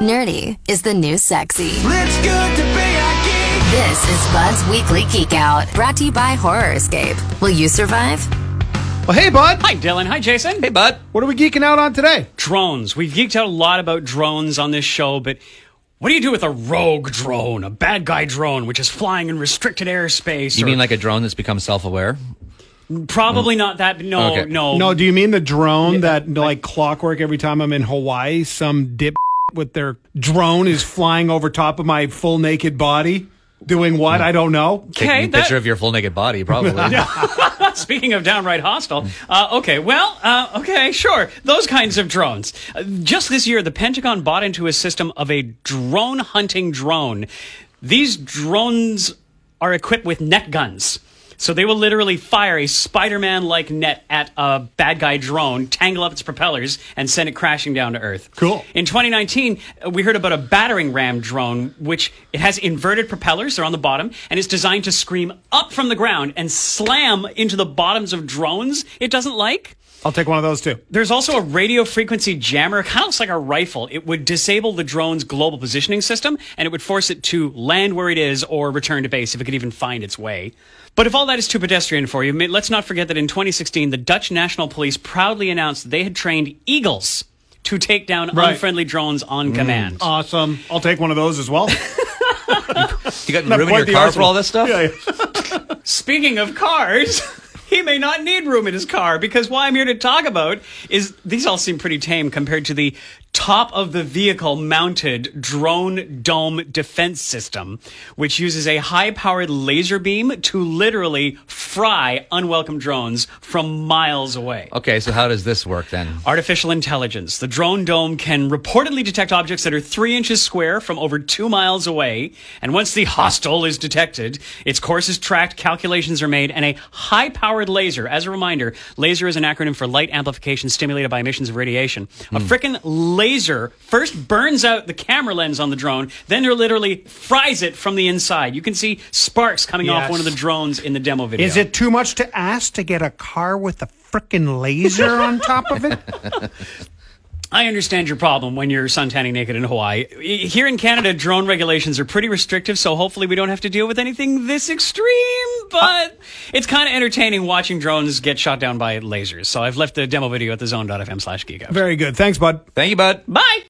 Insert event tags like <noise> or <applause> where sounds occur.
Nerdy is the new sexy. It's good to be a geek. This is Bud's Weekly Geek Out, brought to you by Horror Escape. Will you survive? Well, hey, bud. Hi, Dylan. Hi, Jason. Hey, bud. What are we geeking out on today? Drones. We've geeked out a lot about drones on this show, but what do you do with a rogue drone, a bad guy drone, which is flying in restricted airspace? You or- mean like a drone that's become self-aware? probably mm. not that? No, Okay. no, No, do you mean the drone that like clockwork every time I'm in Hawaii? Some dip with their drone is flying over top of my full naked body, doing what? I don't know. Taking Okay, a that- picture of your full naked body, probably. <laughs> <laughs> Speaking of downright hostile, uh, okay, well, uh, okay, sure, those kinds of drones. Uh, just this year, the Pentagon bought into a system of a drone hunting drone. These drones are equipped with net guns. So they will literally fire a Spider-Man like net at a bad guy drone, tangle up its propellers, and send it crashing down to Earth. Cool. In 2019, uh, we heard about a battering ram drone, which it has inverted propellers. They're on the bottom, and it's designed to scream up from the ground and slam into the bottoms of drones it doesn't like. I'll take one of those too. There's also a radio frequency jammer. It kind of looks like a rifle. It would disable the drone's global positioning system, and it would force it to land where it is or return to base if it could even find its way. But if all that is too pedestrian for you, let's not forget that in 2016, the Dutch National Police proudly announced they had trained eagles to take down Right. unfriendly drones on mm. command. Awesome. I'll take one of those as well. <laughs> you got Not room in quite your car for all this stuff? Yeah, yeah. Speaking of cars, he may not need room in his car because what I'm here to talk about is these all seem pretty tame compared to the top of the vehicle mounted drone dome defense system, which uses a high powered laser beam to literally fry unwelcome drones from miles away. Okay, so how does this work then? Artificial intelligence. The drone dome can reportedly detect objects that are three inches square from over two miles away. And once the hostile is detected, its course is tracked, calculations are made, and a high powered laser, as a reminder, laser is an acronym for light amplification stimulated by emissions of radiation. A hmm. frickin' laser first burns out the camera lens on the drone, then it literally fries it from the inside. You can see sparks coming off one of the drones in the demo video. Is it too much to ask to get a car with a frickin' laser on top of it? <laughs> I understand your problem when you're suntanning naked in Hawaii. Here in Canada, drone regulations are pretty restrictive, so hopefully we don't have to deal with anything this extreme. But it's kind of entertaining watching drones get shot down by lasers. So I've left the demo video at the zone.fm slash geek out. Very good. Thanks, bud. Thank you, bud. Bye!